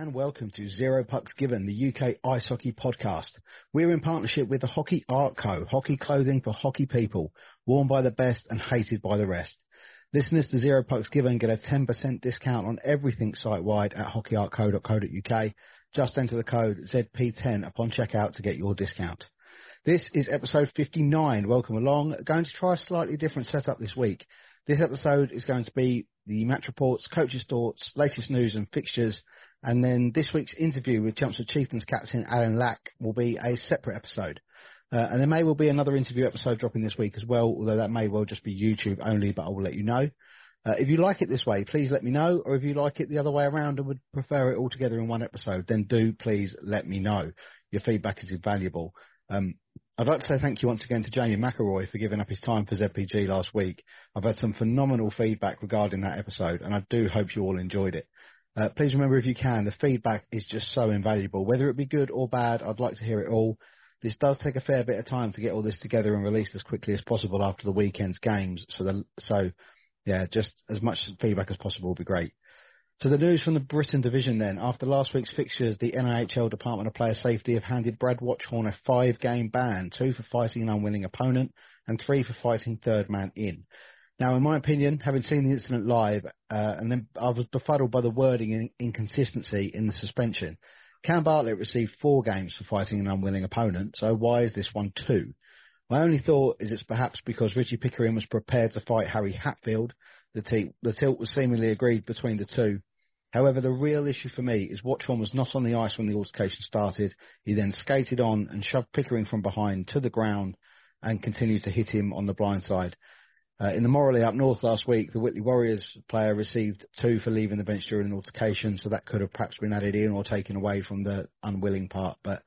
And welcome to Zero Pucks Given, the UK Ice Hockey Podcast. We're in partnership with the Hockey Art Co., hockey clothing for hockey people, worn by the best and hated by the rest. Listeners to Zero Pucks Given get a 10% discount on everything site-wide at hockeyartco.co.uk. Just enter the code ZP10 upon checkout to get your discount. This is episode 59. Welcome along. Going to try a slightly different setup this week. This episode is going to be the match reports, coaches' thoughts, latest news and fixtures, and then this week's interview with Chelmsford Chieftains captain Alan Lack will be a separate episode. Uh, and there may well be another interview episode dropping this week as well, although that may well just be YouTube only, but I will let you know. Uh, if you like it this way, please let me know, or if you like it the other way around and would prefer it all together in one episode, then do please let me know. Your feedback is invaluable. Um, I'd like to say thank you once again to Jamie McElroy for giving up his time for ZPG last week. I've had some phenomenal feedback regarding that episode, and I do hope you all enjoyed it. Uh, please remember, if you can, the feedback is just so invaluable. Whether it be good or bad, I'd like to hear it all. This does take a fair bit of time to get all this together and released as quickly as possible after the weekend's games. So, the, so yeah, just as much feedback as possible would be great. So the news from the Britain division then. After last week's fixtures, the NIHL Department of Player Safety have handed Brad Watchorn a five-game ban, two for fighting an unwilling opponent and three for fighting third man in. Now, in my opinion, having seen the incident live, uh, and then I was befuddled by the wording and inconsistency in the suspension. Cam Bartlett received four games for fighting an unwilling opponent, so why is this one two? My only thought is it's perhaps because Richie Pickering was prepared to fight Harry Hatfield. The, t- the tilt was seemingly agreed between the two. However, the real issue for me is Watchorn was not on the ice when the altercation started. He then skated on and shoved Pickering from behind to the ground and continued to hit him on the blind side. Uh, in the Morley up north last week, the Whitley Warriors player received two for leaving the bench during an altercation, so that could have perhaps been added in or taken away from the unwilling part. But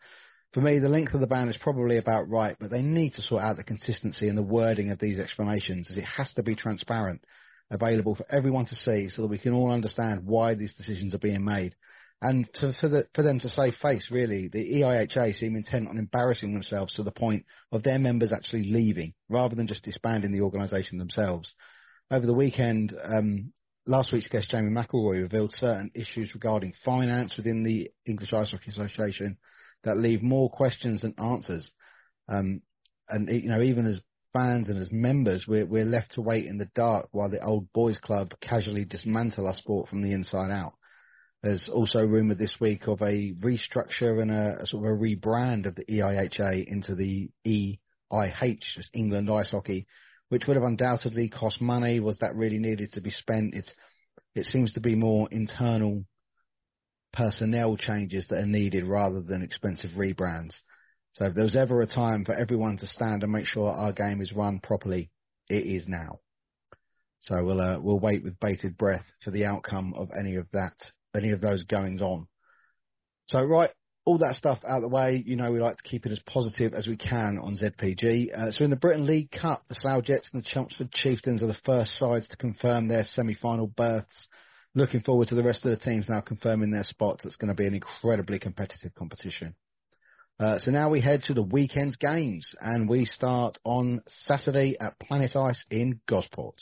for me, the length of the ban is probably about right, but they need to sort out the consistency and the wording of these explanations, as it has to be transparent, available for everyone to see, so that we can all understand why these decisions are being made. And to, for, the, for them to save face, really, the EIHA seem intent on embarrassing themselves to the point of their members actually leaving, rather than just disbanding the organisation themselves. Over the weekend, um, last week's guest Jamie McElroy revealed certain issues regarding finance within the English Ice Hockey Association that leave more questions than answers. Um, and you know, even as fans and as members, we're, we're left to wait in the dark while the old boys club casually dismantle our sport from the inside out. There's also rumour this week of a restructure and a, a, sort of a rebrand of the EIHA into the EIH, just England Ice Hockey, which would have undoubtedly cost money. Was that really needed to be spent? It's, it seems to be more internal personnel changes that are needed rather than expensive rebrands. So if there was ever a time for everyone to stand and make sure our game is run properly, it is now. So we'll uh, we'll wait with bated breath for the outcome of any of that, any of those goings on. So right, all that stuff out of the way, you know we like to keep it as positive as we can on ZPG. Uh, so in the Britain League Cup, the Slough Jets and the Chelmsford Chieftains are the first sides to confirm their semi-final berths. Looking forward to the rest of the teams now confirming their spots. It's going to be an incredibly competitive competition. Uh, so now we head to the weekend's games, and we start on Saturday at Planet Ice in Gosport.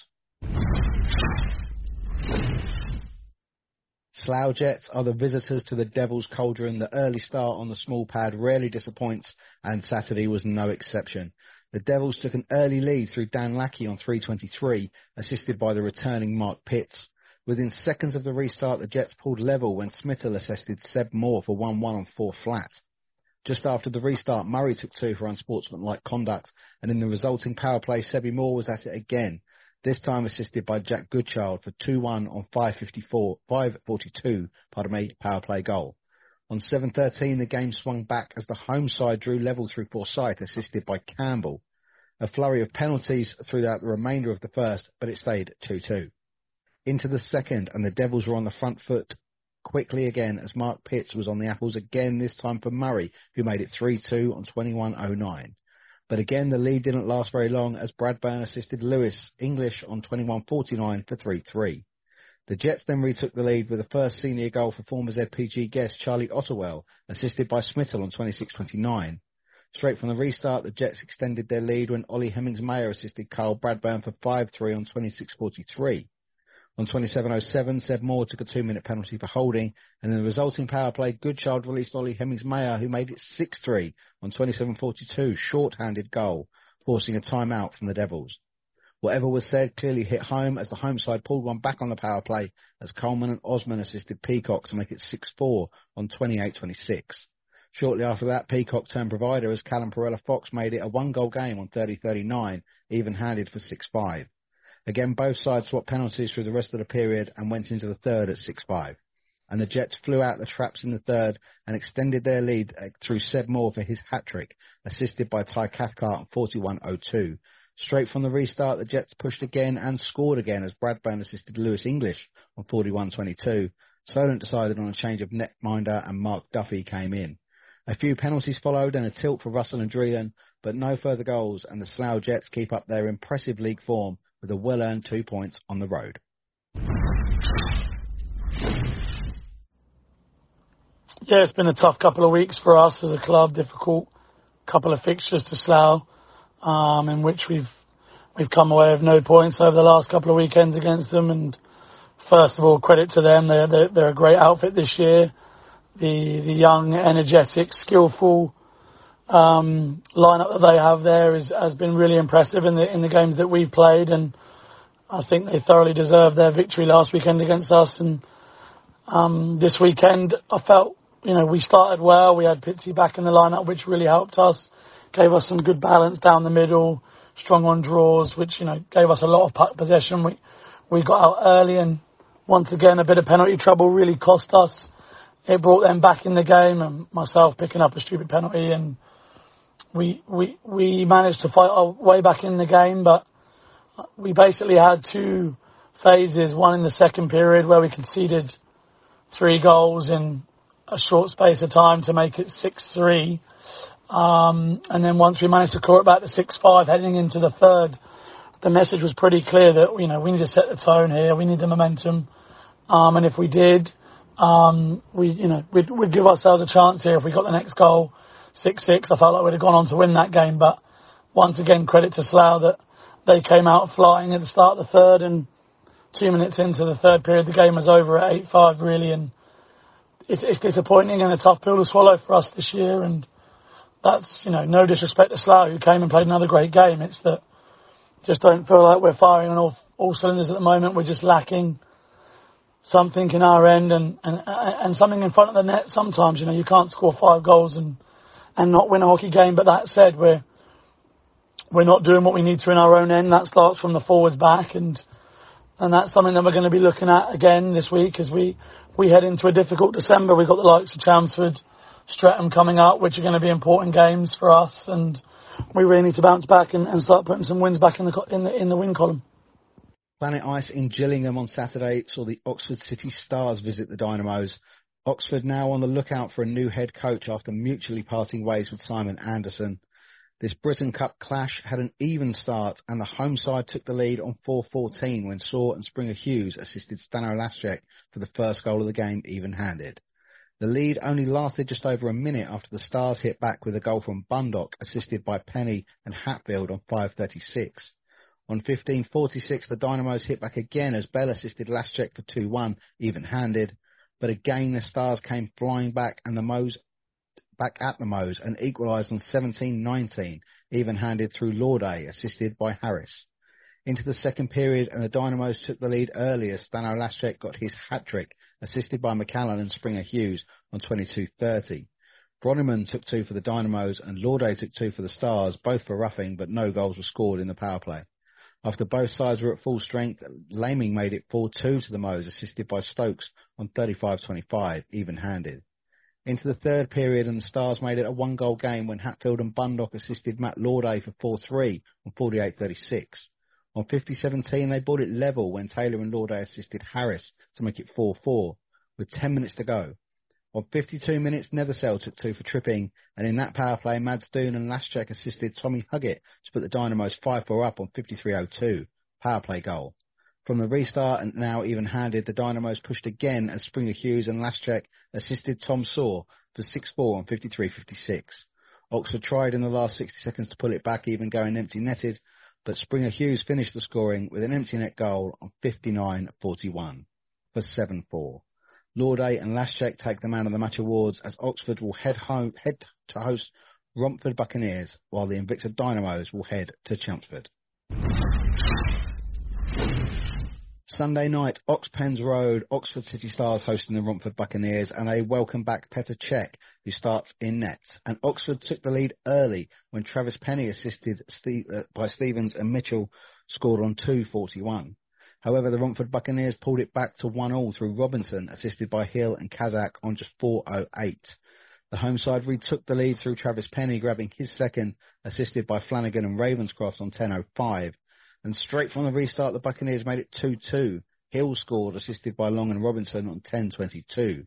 Slough Jets are the visitors to the Devil's Cauldron. The early start on the small pad rarely disappoints, and Saturday was no exception. The Devils took an early lead through Dan Lackey on 3.23, assisted by the returning Mark Pitts. Within seconds of the restart, the Jets pulled level when Smittle assisted Seb Moore for 1-1 on 4 flat. Just after the restart, Murray took two for unsportsmanlike conduct, and in the resulting power play, Sebi Moore was at it again this time assisted by Jack Goodchild for 2-1 on 554, 542 pardon me, power play goal. On 7.13, the game swung back as the home side drew level through Forsyth, assisted by Campbell. A flurry of penalties throughout the remainder of the first, but it stayed 2-2. Into the second, and the Devils were on the front foot quickly again as Mark Pitts was on the apples again, this time for Murray, who made it 3-2 on 21.09. But again, the lead didn't last very long as Bradburn assisted Lewis English on 21.49 for 3-3. The Jets then retook the lead with the first senior goal for former ZPG guest Charlie Otterwell, assisted by Smittle on 26.29. Straight from the restart, the Jets extended their lead when Ollie Hemmings-Mayer assisted Carl Bradburn for 5-3 on 26.43. On 27.07, Seb Moore took a two-minute penalty for holding, and in the resulting power play, Goodchild released Ollie Hemmings-Mayer, who made it 6-3 on 27.42, short-handed goal, forcing a timeout from the Devils. Whatever was said clearly hit home as the home side pulled one back on the power play as Coleman and Osman assisted Peacock to make it 6-4 on 28.26. Shortly after that, Peacock turned provider as Callum Perella Fox made it a one-goal game on 30.39, even-handed for 6-5. Again, both sides swapped penalties through the rest of the period and went into the third at 6-5. And the Jets flew out the traps in the third and extended their lead uh, through Seb Moore for his hat-trick, assisted by Ty Cathcart at 41.02. Straight from the restart, the Jets pushed again and scored again as Bradburn assisted Lewis English on 41.22. Solent decided on a change of netminder and Mark Duffy came in. A few penalties followed and a tilt for Russell and Dreelan, but no further goals, and the Slough Jets keep up their impressive league form with a well-earned two points on the road. Yeah, it's been a tough couple of weeks for us as a club. Difficult couple of fixtures to Slough, um, in which we've we've come away with no points over the last couple of weekends against them. And first of all, credit to them. They're they're, they're a great outfit this year. The the young, energetic, skillful um, lineup that they have there is, has been really impressive in the in the games that we've played, and I think they thoroughly deserved their victory last weekend against us. And um, this weekend, I felt you know we started well. We had Pitsy back in the lineup, which really helped us, gave us some good balance down the middle, strong on draws, which you know gave us a lot of possession. We we got out early, and once again a bit of penalty trouble really cost us. It brought them back in the game, and myself picking up a stupid penalty and we we we managed to fight our way back in the game, but we basically had two phases. One in the second period where we conceded three goals in a short space of time to make it six three, um, and then once we managed to it back to six five, heading into the third, the message was pretty clear that you know we need to set the tone here. We need the momentum, um, and if we did. Um, we, you know, we'd, we'd give ourselves a chance here if we got the next goal 6-6. I felt like we'd have gone on to win that game, but once again, credit to Slough that they came out flying at the start of the third, and two minutes into the third period, the game was over at 8-5, really, and it's, it's disappointing and a tough pill to swallow for us this year, and that's, you know, no disrespect to Slough, who came and played another great game. It's that just don't feel like we're firing on all, all cylinders at the moment. We're just lacking something in our end and, and, and something in front of the net sometimes. You know, you can't score five goals and and not win a hockey game. But that said, we're we're not doing what we need to in our own end. That starts from the forwards back, and and that's something that we're going to be looking at again this week as we we head into a difficult December. We've got the likes of Chelmsford, Streatham coming up, which are going to be important games for us, and we really need to bounce back and, and start putting some wins back in the in the in the win column. Planet Ice in Gillingham on Saturday saw the Oxford City Stars visit the Dynamos. Oxford now on the lookout for a new head coach after mutually parting ways with Simon Anderson. This Britain Cup clash had an even start, and the home side took the lead on 4-14 when Saw and Springer Hughes assisted Stano Laschek for the first goal of the game even-handed. The lead only lasted just over a minute after the Stars hit back with a goal from Bundock, assisted by Penny and Hatfield on 5.36. On 15.46, the Dynamos hit back again as Bell assisted Laschek for 2-1, even-handed. But again, the Stars came flying back and the Moes back at the Moes and equalised on 17-19, even-handed through Lauday, assisted by Harris. Into the second period, and the Dynamos took the lead early as Stano Laschek got his hat-trick assisted by McCallan and Springer Hughes on 22-30. Broniman took two for the Dynamos and Lauday took two for the Stars, both for roughing, but no goals were scored in the power play. After both sides were at full strength, Laming made it 4-2 to the Moes, assisted by Stokes on 35-25, even-handed. Into the third period, and the Stars made it a one-goal game when Hatfield and Bundock assisted Matt Lauday for 4-3 on 48-36. On 50-17, they brought it level when Taylor and Lauday assisted Harris to make it 4-4, with 10 minutes to go. On 52 minutes, Nethercell took two for tripping, and in that power play, Mads Doon and Laschek assisted Tommy Huggett to put the Dynamos 5-4 up on 53.02, power play goal. From the restart and now even-handed, the Dynamos pushed again as Springer Hughes and Laschek assisted Tom Saw for 6-4 on 53.56. Oxford tried in the last 60 seconds to pull it back, even going empty-netted, but Springer Hughes finished the scoring with an empty net goal on 59-41 for 7-4. Lauday and Laschek take the Man of the Match awards as Oxford will head home head to host Romford Buccaneers, while the Invicta Dynamos will head to Chelmsford. Sunday night, Oxpens Road, Oxford City Stars hosting the Romford Buccaneers, and they welcome back Petr Cech, who starts in nets. And Oxford took the lead early when Travis Penny, assisted Steve, uh, by Stevens and Mitchell, scored on 2.41. However, the Romford Buccaneers pulled it back to 1 all through Robinson, assisted by Hill and Kazak on just 4.08. The home side retook the lead through Travis Penny, grabbing his second, assisted by Flanagan and Ravenscroft on 10.05. And straight from the restart, the Buccaneers made it 2-2. Hill scored, assisted by Long and Robinson on 10-22.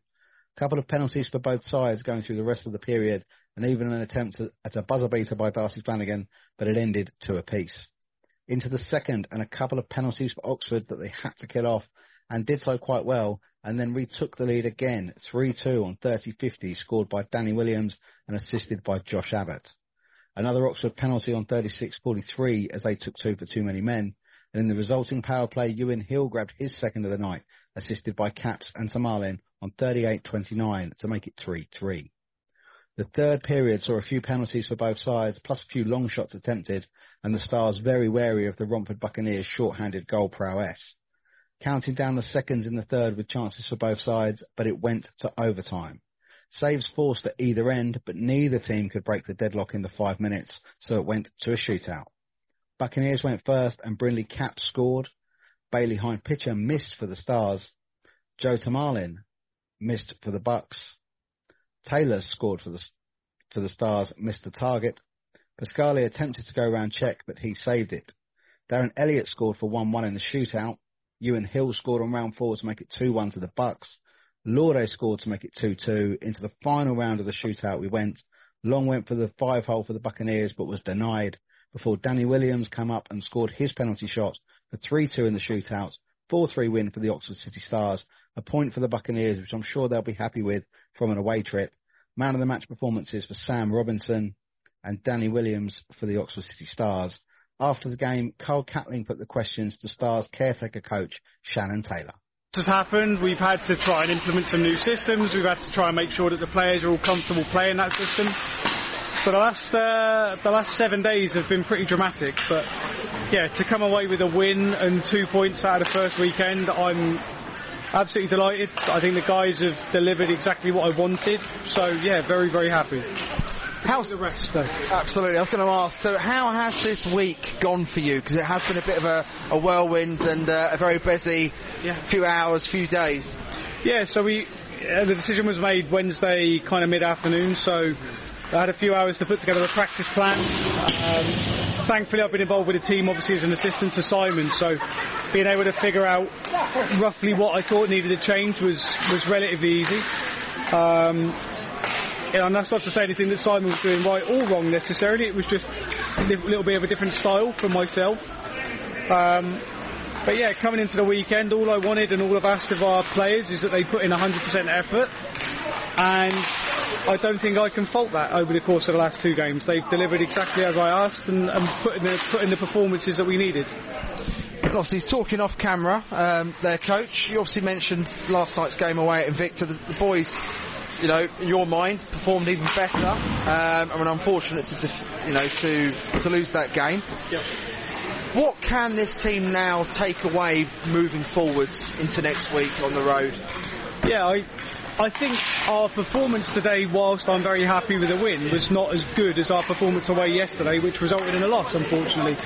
Couple of penalties for both sides going through the rest of the period, and even an attempt at a buzzer beater by Darcy Flanagan, but it ended two apiece. Into the second, and a couple of penalties for Oxford that they had to kill off, and did so quite well, and then retook the lead again, 3-2 on 30-50, scored by Danny Williams and assisted by Josh Abbott. Another Oxford penalty on 36-43 as they took two for too many men. And in the resulting power play, Ewan Hill grabbed his second of the night, assisted by Caps and Tamalin on 38-29 to make it 3-3. The third period saw a few penalties for both sides, plus a few long shots attempted, and the Stars very wary of the Romford Buccaneers' short-handed goal prowess. Counting down the seconds in the third with chances for both sides, but it went to overtime. Saves forced at either end, but neither team could break the deadlock in the five minutes, so it went to a shootout. Buccaneers went first, and Brindley Cap scored. Bailey Hind pitcher missed for the Stars. Joe Tamalin missed for the Bucks. Taylor scored for the for the Stars, missed the target. Pascali attempted to go round Cech, but he saved it. Darren Elliott scored for 1-1 in the shootout. Ewan Hill scored on round four to make it 2-1 to the Bucks. Lauday scored to make it 2-2. Into the final round of the shootout we went. Long went for the five hole for the Buccaneers, but was denied before Danny Williams came up and scored his penalty shot for 3-2 in the shootout. 4-3 win for the Oxford City Stars. A point for the Buccaneers, which I'm sure they'll be happy with from an away trip. Man of the match performances for Sam Robinson and Danny Williams for the Oxford City Stars. After the game, Carl Catling put the questions to Stars caretaker coach Shannon Taylor has happened. We've had to try and implement some new systems. We've had to try and make sure that the players are all comfortable playing that system. So the last uh, the last seven days have been pretty dramatic. But yeah, to come away with a win and two points out of the first weekend, I'm absolutely delighted. I think the guys have delivered exactly what I wanted. So yeah, very very happy. How's the rest, though? Absolutely. I was going to ask. So, how has this week gone for you? Because it has been a bit of a, a whirlwind and uh, a very busy yeah. few hours, few days. Yeah, so we uh, the decision was made Wednesday, kind of mid-afternoon. So I had a few hours to put together a practice plan. Um, thankfully, I've been involved with the team, obviously as an assistant to Simon. So being able to figure out roughly what I thought needed to change was was relatively easy. Um, and that's not to say anything that Simon was doing right or wrong necessarily. It was just a little bit of a different style from myself. Um, but yeah, coming into the weekend, all I wanted and all I've asked of our players is that they put in 100% effort. And I don't think I can fault that over the course of the last two games. They've delivered exactly as I asked and, and put, in the, put in the performances that we needed. Obviously, he's talking off camera, um, their coach. You obviously mentioned last night's game away at Invicta. The, the boys, you know, in your mind, performed even better. Um, I mean, unfortunate to, def- you know, to to lose that game. Yep. What can this team now take away moving forwards into next week on the road? Yeah, I, I think our performance today, whilst I'm very happy with the win, was not as good as our performance away yesterday, which resulted in a loss, unfortunately.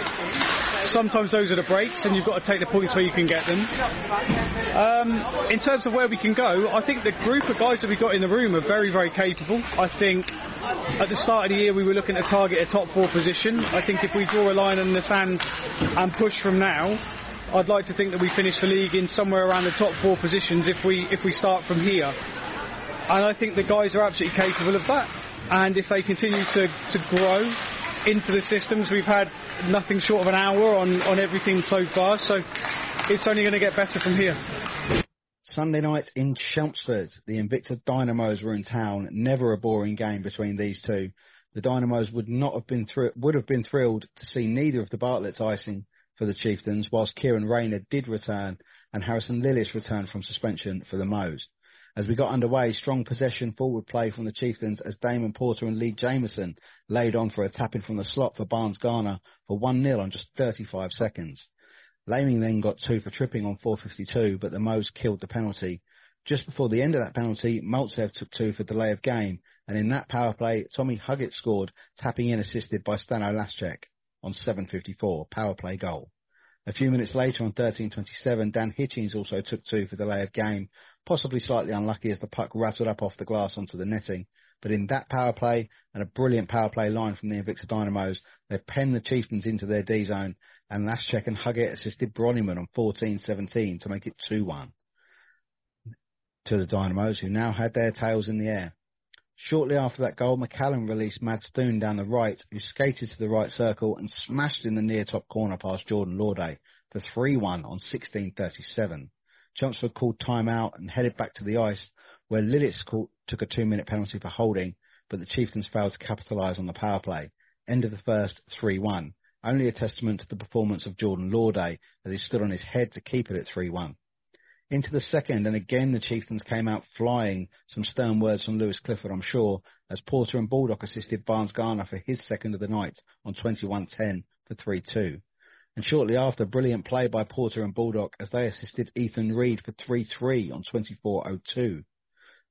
Sometimes those are the breaks, and you've got to take the points where you can get them. Um, in terms of where we can go, I think the group of guys that we've got in the room are very, very capable. I think at the start of the year we were looking to target a top four position. I think if we draw a line in the sand and push from now, I'd like to think that we finish the league in somewhere around the top four positions if we if we start from here. And I think the guys are absolutely capable of that. And if they continue to, to grow into the systems, we've had nothing short of an hour on, on everything so far, so it's only going to get better from here. Sunday night in Chelmsford, the Invicta Dynamos were in town. Never a boring game between these two. The Dynamos would not have been thr- would have been thrilled to see neither of the Bartlett's icing for the Chieftains, whilst Kieran Rayner did return and Harrison Lillis returned from suspension for the Moes. As we got underway, strong possession forward play from the Chieftains as Damon Porter and Lee Jameson laid on for a tapping from the slot for Barnes Garner for 1-0 on just 35 seconds. Laming then got two for tripping on 4.52, but the Moes killed the penalty. Just before the end of that penalty, Maltsev took two for delay of game, and in that power play, Tommy Huggett scored, tapping in assisted by Stano Laschek on 7.54, power play goal. A few minutes later on 13.27, Dan Hitchings also took two for delay of game, possibly slightly unlucky as the puck rattled up off the glass onto the netting. But in that power play and a brilliant power play line from the Invicta Dynamos, they penned the Chieftains into their D zone, and Laschek and Huggett assisted Bronyman on 14-17 to make it 2-1 to the Dynamos, who now had their tails in the air. Shortly after that goal, McCallum released Mads Doon down the right, who skated to the right circle and smashed in the near top corner past Jordan Lauday for 3-1 on 16.37. Chelmsford called time out and headed back to the ice, where Lillis took a two-minute penalty for holding, but the Chieftains failed to capitalise on the power play. End of the first, 3-1. Only a testament to the performance of Jordan Lauday as he stood on his head to keep it at 3-1. Into the second, and again the Chieftains came out flying. Some stern words from Lewis Clifford, I'm sure, as Porter and Baldock assisted Barnes Garner for his second of the night on 21-10 for 3-2. And shortly after, brilliant play by Porter and Baldock as they assisted Ethan Reed for 3-3 on 24-02.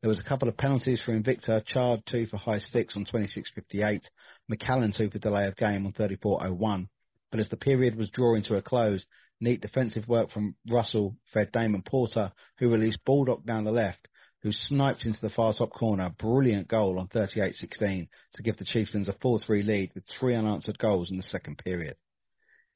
There was a couple of penalties for Invicta, Chard two for high sticks on 26.58, McCallan two for delay of game on 34.01. But as the period was drawing to a close, neat defensive work from Russell fed Damon Porter, who released Baldock down the left, who sniped into the far top corner. Brilliant goal on 38-16 to give the Chieftains a 4-3 lead with three unanswered goals in the second period.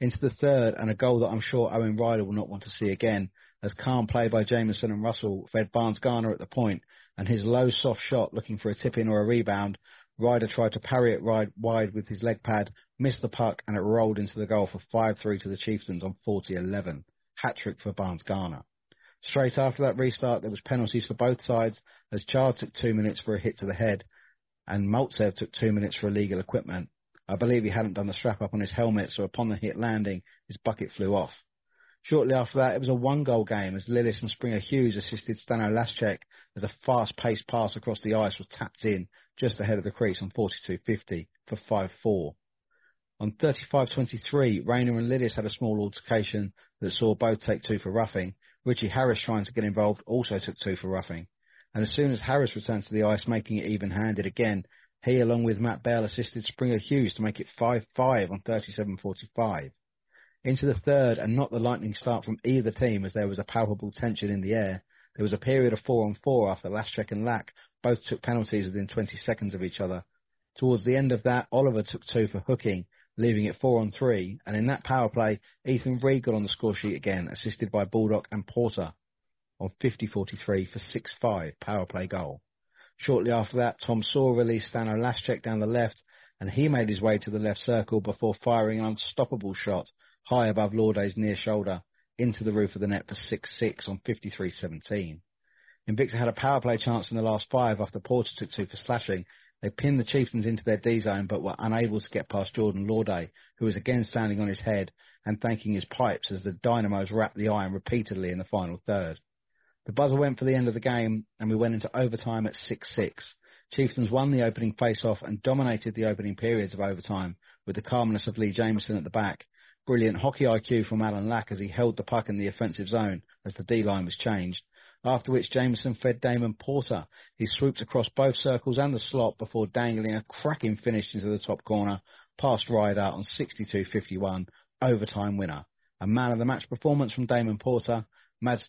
Into the third, and a goal that I'm sure Owen Ryder will not want to see again, as calm play by Jameson and Russell fed Barnes Garner at the point, and his low soft shot looking for a tip in or a rebound. Ryder tried to parry it wide with his leg pad, missed the puck, and it rolled into the goal for 5-3 to the Chieftains on 40-11. Hat trick for Barnes Garner. Straight after that restart, there was penalties for both sides, as Chard took two minutes for a hit to the head, and Maltsev took two minutes for illegal equipment. I believe he hadn't done the strap up on his helmet, so upon the hit landing, his bucket flew off. Shortly after that, it was a one-goal game as Lillis and Springer Hughes assisted Stano Laschek as a fast-paced pass across the ice was tapped in just ahead of the crease on 42.50 for 5-4. On 35.23, Rayner and Lillis had a small altercation that saw both take two for roughing. Richie Harris trying to get involved also took two for roughing. And as soon as Harris returned to the ice, making it even-handed again, he, along with Matt Bell, assisted Springer Hughes to make it 5-5 on 37.45 into the third and not the lightning start from either team as there was a palpable tension in the air There was a period of four on four after Laschek and Lack both took penalties within 20 seconds of each other. Towards the end of that, Oliver took two for hooking, leaving it four on three. And in that power play, Ethan Reid got on the score sheet again, assisted by Baldock and Porter on 50-43 for 6-5 power play goal. Shortly after that, Tom Saw released Stano Laschek down the left, and he made his way to the left circle before firing an unstoppable shot high above Laudet's near shoulder into the roof of the net for 6-6 on 53-17. Invicta had a power play chance in the last five after Porter took two for slashing. They pinned the Chieftains into their D zone but were unable to get past Jordan Laudet, who was again standing on his head and thanking his pipes as the Dynamos wrapped the iron repeatedly in the final third. The buzzer went for the end of the game and we went into overtime at 6-6. Chieftains won the opening face-off and dominated the opening periods of overtime with the calmness of Lee Jameson at the back. Brilliant hockey IQ from Alan Lack as he held the puck in the offensive zone as the D line was changed. After which Jameson fed Damon Porter. He swooped across both circles and the slot before dangling a cracking finish into the top corner past Ryder on 62-51, overtime winner. A man of the match performance from Damon Porter.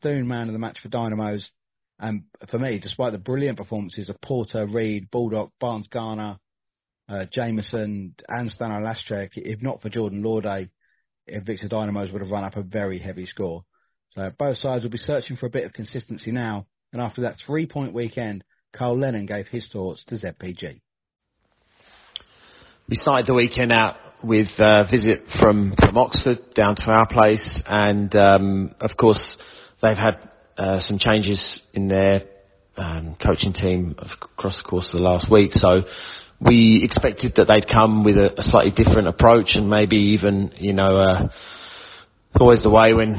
Doon, man of the match for Dynamos. And for me, despite the brilliant performances of Porter, Reid, Baldock, Barnes Garner, uh, Jameson, and Stano Laschek, if not for Jordan Laudet, Invicta Dynamos would have run up a very heavy score. So both sides will be searching for a bit of consistency now. And after that three point weekend, Carl Lennon gave his thoughts to ZPG. We started the weekend out with a visit from, from Oxford down to our place, and um, of course they've had uh, some changes in their um, coaching team across the course of the last week. So we expected that they'd come with a, a slightly different approach and maybe even, you know, uh, always the way when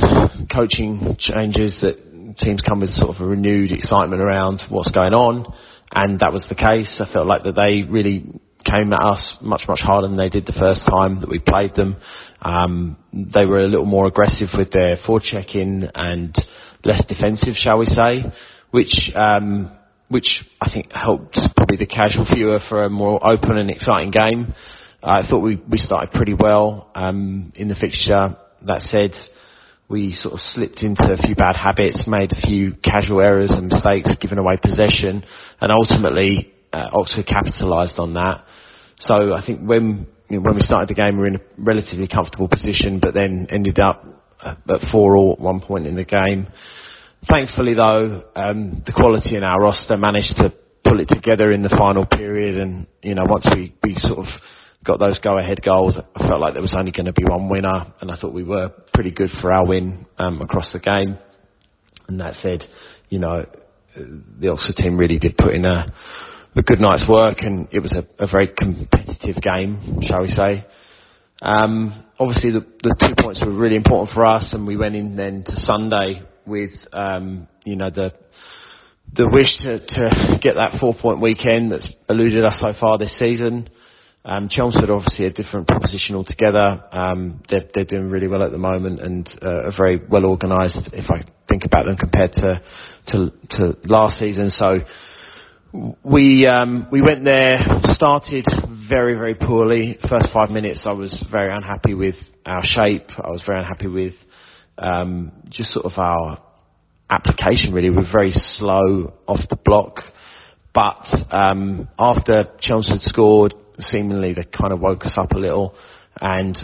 coaching changes that teams come with sort of a renewed excitement around what's going on, and that was the case. I felt like that they really came at us much much harder than they did the first time that we played them. Um, they were a little more aggressive with their forechecking and less defensive, shall we say, which um, which I think helped probably the casual viewer for a more open and exciting game. I thought we, we started pretty well um, in the fixture. That said, we sort of slipped into a few bad habits, made a few casual errors and mistakes, giving away possession, and ultimately uh, Oxford capitalised on that. So I think when you know, when we started the game, we were in a relatively comfortable position, but then ended up uh, at four all at one point in the game. Thankfully, though, um, the quality in our roster managed to pull it together in the final period, and you know once we we sort of got those go-ahead goals. I felt like there was only going to be one winner, and I thought we were pretty good for our win um, across the game. And that said, you know, the Oxford team really did put in a, a good night's work, and it was a, a very competitive game, shall we say. Um, obviously, the, the two points were really important for us, and we went in then to Sunday with, um, you know, the the wish to, to get that four-point weekend that's eluded us so far this season. Um, Chelmsford obviously a different proposition altogether. Um, they're, they're doing really well at the moment and uh, are very well organised if I think about them compared to to, to last season. So we um, we went there, started very very poorly. First five minutes, I was very unhappy with our shape. I was very unhappy with um, just sort of our application. Really, we were very slow off the block. But um, after Chelmsford scored, seemingly they kind of woke us up a little. And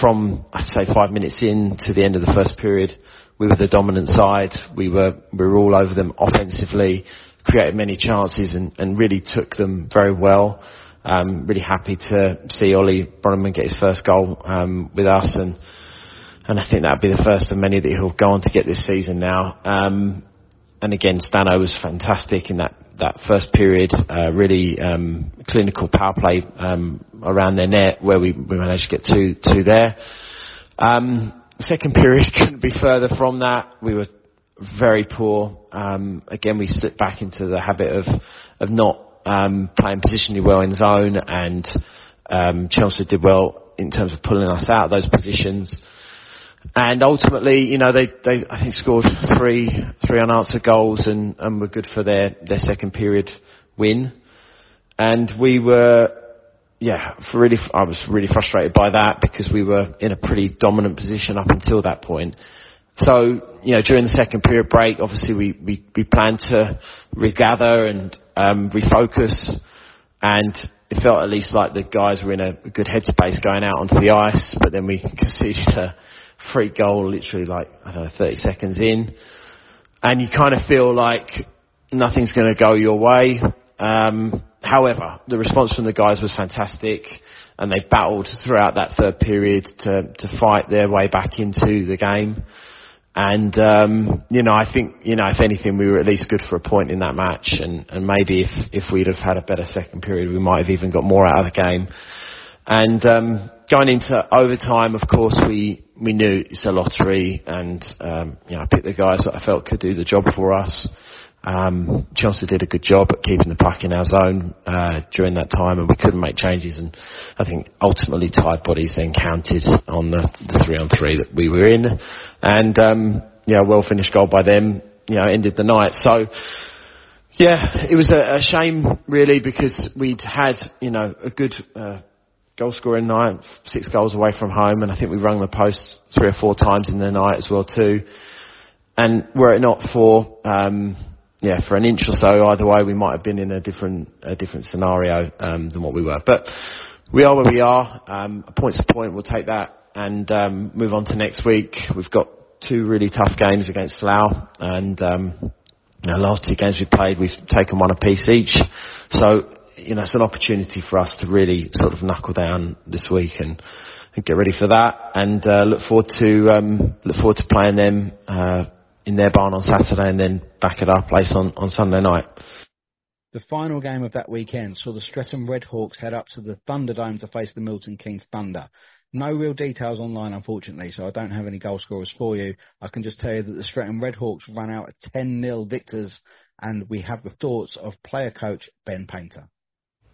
from, I'd say, five minutes in to the end of the first period, we were the dominant side. We were, we were all over them offensively, created many chances and, and really took them very well. Um, really happy to see Ollie Bronneman get his first goal um, with us, and and I think that'll be the first of many that he'll go on to get this season now. Um, and again, Stano was fantastic in that that first period, uh, really um, clinical power play um, around their net where we, we managed to get two two there. Um, second period couldn't be further from that. We were very poor. Um, again, we slipped back into the habit of of not um, playing positionally well in zone, and um, Chelsea did well in terms of pulling us out of those positions. And ultimately, you know, they, they I think scored three three unanswered goals and, and were good for their, their second period win. And we were, yeah, really, I was really frustrated by that because we were in a pretty dominant position up until that point. So, you know, during the second period break, obviously we, we, we planned to regather and um, refocus and it felt at least like the guys were in a good headspace going out onto the ice, but then we conceded a free goal literally like, I don't know, 30 seconds in. And you kind of feel like nothing's going to go your way. Um, however, the response from the guys was fantastic and they battled throughout that third period to, to fight their way back into the game. And um, you know, I think you know, if anything, we were at least good for a point in that match. And, and maybe if if we'd have had a better second period, we might have even got more out of the game. And um, going into overtime, of course, we we knew it's a lottery, and um, you know, I picked the guys that I felt could do the job for us. Um, Chelsea did a good job at keeping the puck in our zone uh, during that time, and we couldn't make changes. And I think ultimately tied bodies then counted on the, the three on three that we were in, and um, yeah, well finished goal by them. You know, ended the night. So yeah, it was a, a shame really because we'd had you know a good. Uh, goal scoring night, six goals away from home, and I think we rung the post three or four times in the night as well too. And were it not for um, yeah, for an inch or so either way, we might have been in a different a different scenario um, than what we were. But we are where we are. Um, point's a point. We'll take that and um, move on to next week. We've got two really tough games against Slough, and um, know, last two games we played, we've taken one apiece each. So you know, it's an opportunity for us to really sort of knuckle down this week and, and get ready for that, and uh, look forward to um, look forward to playing them. Uh, in their barn on Saturday and then back at our place on, on Sunday night. The final game of that weekend saw the Streatham Redhawks head up to the Thunderdome to face the Milton Keynes Thunder. No real details online, unfortunately, so I don't have any goal scorers for you. I can just tell you that the Streatham Redhawks ran out at 10 0 victors, and we have the thoughts of player coach Ben Painter.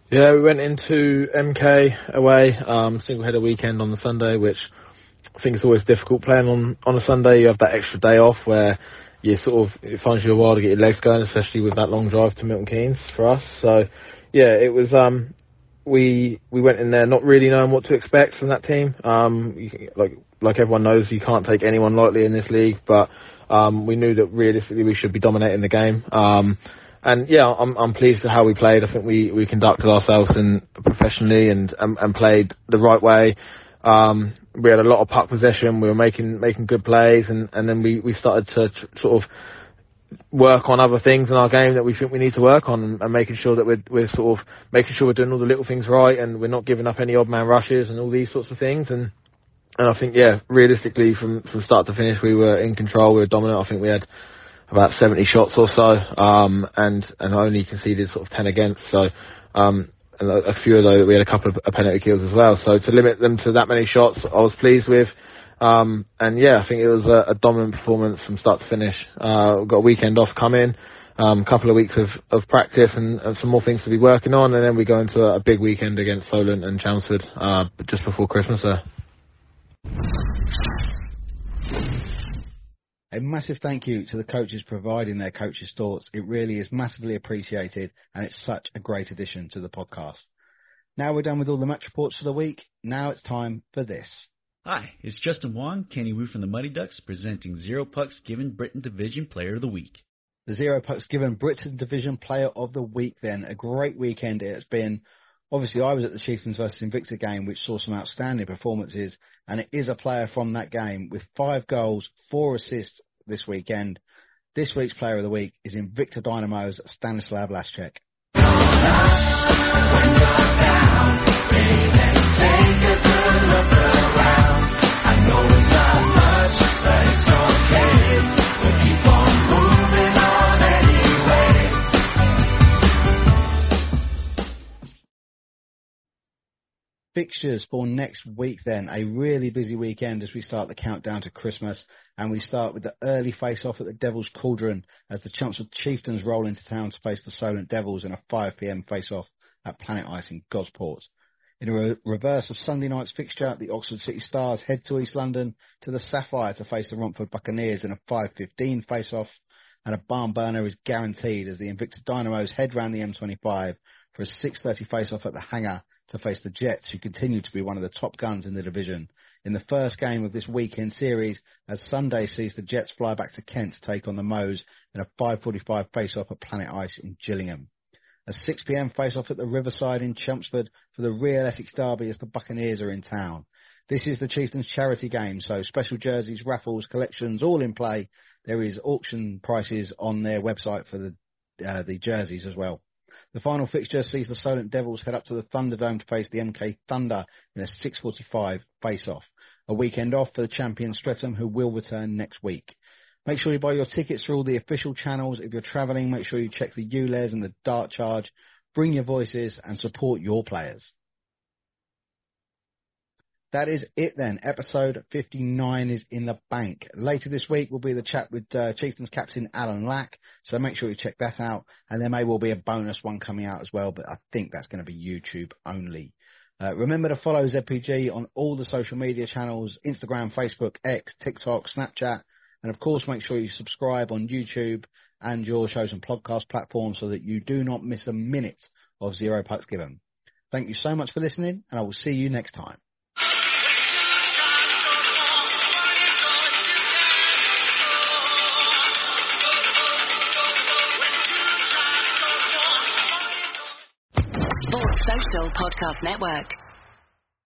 Yeah, we went into MK away, um, single header weekend on the Sunday, which I think it's always difficult playing on on a Sunday. You have that extra day off where you sort of it finds you a while to get your legs going, especially with that long drive to Milton Keynes for us. So yeah, it was. Um, we we went in there not really knowing what to expect from that team. Um, you, like like everyone knows, you can't take anyone lightly in this league, but um, we knew that realistically we should be dominating the game. Um, and yeah, I'm I'm pleased with how we played. I think we, we conducted ourselves in professionally and, and and played the right way. Um, we had a lot of puck possession. We were making making good plays, and, and then we, we started to tr- sort of work on other things in our game that we think we need to work on, and, and making sure that we're we're sort of making sure we're doing all the little things right, and we're not giving up any odd man rushes and all these sorts of things. And and I think yeah, realistically from from start to finish, we were in control. We were dominant. I think we had about 70 shots or so, um, and and only conceded sort of 10 against. So um, and a, few of those, we had a couple of penalty kills as well. So to limit them to that many shots, I was pleased with. Um, and yeah, I think it was a, a dominant performance from start to finish. Uh, we've got a weekend off coming, a um, couple of weeks of, of practice and, and, some more things to be working on, and then we go into a, a big weekend against Solent and Chelmsford uh, just before Christmas there. A massive thank you to the coaches providing their coaches' thoughts. It really is massively appreciated, and it's such a great addition to the podcast. Now we're done with all the match reports for the week. Now it's time for this. Hi, it's Justin Wong, Kenny Wu from the Muddy Ducks, presenting Zero Pucks Given Britain Division Player of the Week. The Zero Pucks Given Britain Division Player of the Week, then. A great weekend it's been. Obviously, I was at the Chieftains versus Invicta game, which saw some outstanding performances, and it is a player from that game with five goals, four assists this weekend. This week's Player of the Week is Invicta Dynamo's Stanislav Laschek. Fixtures for next week then. A really busy weekend as we start the countdown to Christmas. And we start with the early face-off at the Devil's Cauldron as the Chelmsford Chieftains roll into town to face the Solent Devils in a 5pm face-off at Planet Ice in Gosport. In a re- reverse of Sunday night's fixture, the Oxford City Stars head to East London to the Sapphire to face the Romford Buccaneers in a 5.15 face-off. And a barn burner is guaranteed as the Invicta Dynamos head round the M25 for a 6.30 face-off at the Hangar to face the Jets, who continue to be one of the top guns in the division in the first game of this weekend series as Sunday sees the Jets fly back to Kent to take on the Moes in a 5.45 face-off at Planet Ice in Gillingham. A 6pm face-off at the Riverside in Chelmsford for the real Essex Derby as the Buccaneers are in town. This is the Chieftains charity game, so special jerseys, raffles, collections, all in play. There is auction prices on their website for the uh, the jerseys as well. The final fixture sees the Solent Devils head up to the Thunderdome to face the MK Thunder in a 6.45 face-off. A weekend off for the champion Streatham, who will return next week. Make sure you buy your tickets through all the official channels. If you're travelling, make sure you check the ULEZ and the Dart Charge. Bring your voices and support your players. That is it then. Episode 59 is in the bank. Later this week will be the chat with uh, Chieftains captain Alan Lack, so make sure you check that out. And there may well be a bonus one coming out as well, but I think that's going to be YouTube only. Uh, remember to follow ZPG on all the social media channels, Instagram, Facebook, X, TikTok, Snapchat, and of course make sure you subscribe on YouTube and your chosen podcast platform so that you do not miss a minute of Zero Pucks Given. Thank you so much for listening, and I will see you next time. Podcast Network.